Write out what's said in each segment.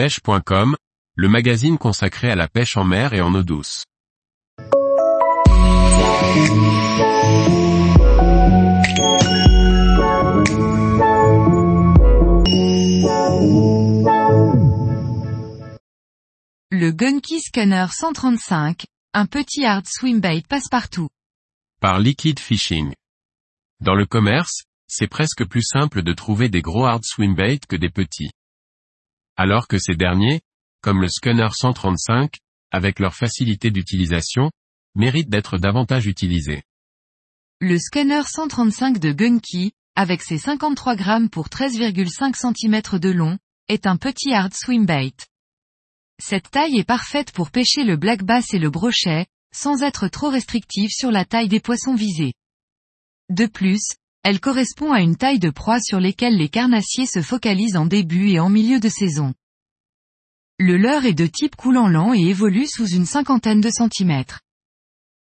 pêche.com, le magazine consacré à la pêche en mer et en eau douce. Le Gunky Scanner 135, un petit hard swimbait passe-partout. Par Liquid Fishing. Dans le commerce, c'est presque plus simple de trouver des gros hard swimbait que des petits. Alors que ces derniers, comme le Scanner 135, avec leur facilité d'utilisation, méritent d'être davantage utilisés. Le Scanner 135 de Gunky, avec ses 53 grammes pour 13,5 cm de long, est un petit hard swimbait. Cette taille est parfaite pour pêcher le black bass et le brochet, sans être trop restrictive sur la taille des poissons visés. De plus, elle correspond à une taille de proie sur lesquelles les carnassiers se focalisent en début et en milieu de saison. Le leurre est de type coulant lent et évolue sous une cinquantaine de centimètres.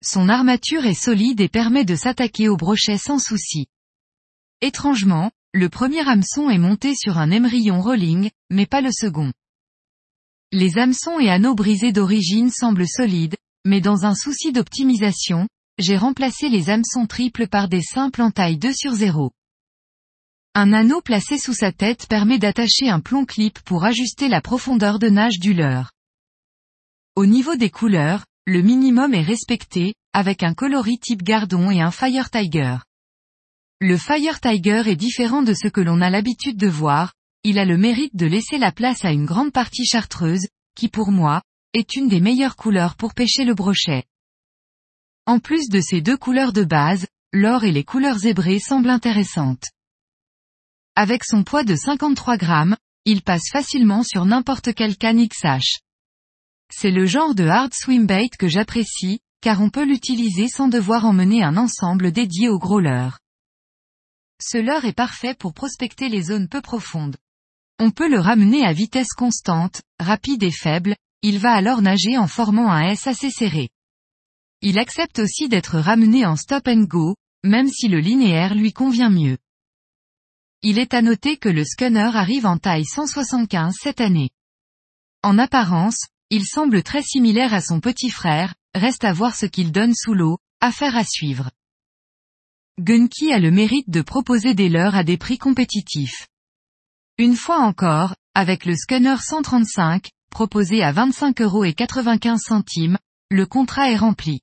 Son armature est solide et permet de s'attaquer au brochet sans souci. Étrangement, le premier hameçon est monté sur un émerillon rolling, mais pas le second. Les hameçons et anneaux brisés d'origine semblent solides, mais dans un souci d'optimisation, j'ai remplacé les hameçons triples par des simples en taille 2 sur 0. Un anneau placé sous sa tête permet d'attacher un plomb clip pour ajuster la profondeur de nage du leurre. Au niveau des couleurs, le minimum est respecté, avec un coloris type gardon et un Fire Tiger. Le Fire Tiger est différent de ce que l'on a l'habitude de voir, il a le mérite de laisser la place à une grande partie chartreuse, qui pour moi, est une des meilleures couleurs pour pêcher le brochet. En plus de ces deux couleurs de base, l'or et les couleurs zébrées semblent intéressantes. Avec son poids de 53 grammes, il passe facilement sur n'importe quelle canne XH. C'est le genre de hard swimbait que j'apprécie, car on peut l'utiliser sans devoir emmener un ensemble dédié au gros leurre. Ce leurre est parfait pour prospecter les zones peu profondes. On peut le ramener à vitesse constante, rapide et faible, il va alors nager en formant un S assez serré. Il accepte aussi d'être ramené en stop and go, même si le linéaire lui convient mieux. Il est à noter que le Scunner arrive en taille 175 cette année. En apparence, il semble très similaire à son petit frère, reste à voir ce qu'il donne sous l'eau, affaire à suivre. Gunky a le mérite de proposer des leurres à des prix compétitifs. Une fois encore, avec le Scunner 135, proposé à 25,95 euros, le contrat est rempli.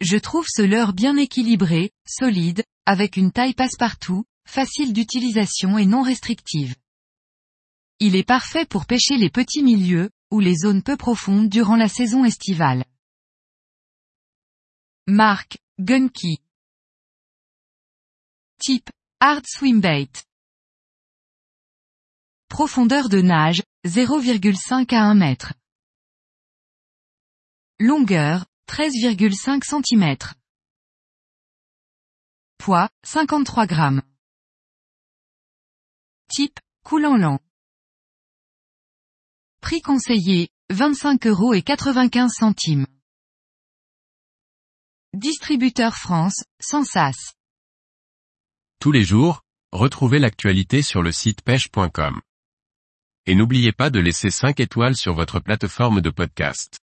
Je trouve ce leurre bien équilibré, solide, avec une taille passe-partout, facile d'utilisation et non restrictive. Il est parfait pour pêcher les petits milieux, ou les zones peu profondes durant la saison estivale. Marque, Gunky. Type, Hard Swimbait. Profondeur de nage, 0,5 à 1 mètre. Longueur, 13,5 cm. Poids, 53 grammes. Type, coulant lent. Prix conseillé, 25 euros et 95 centimes. Distributeur France, sans sas. Tous les jours, retrouvez l'actualité sur le site pêche.com. Et n'oubliez pas de laisser 5 étoiles sur votre plateforme de podcast.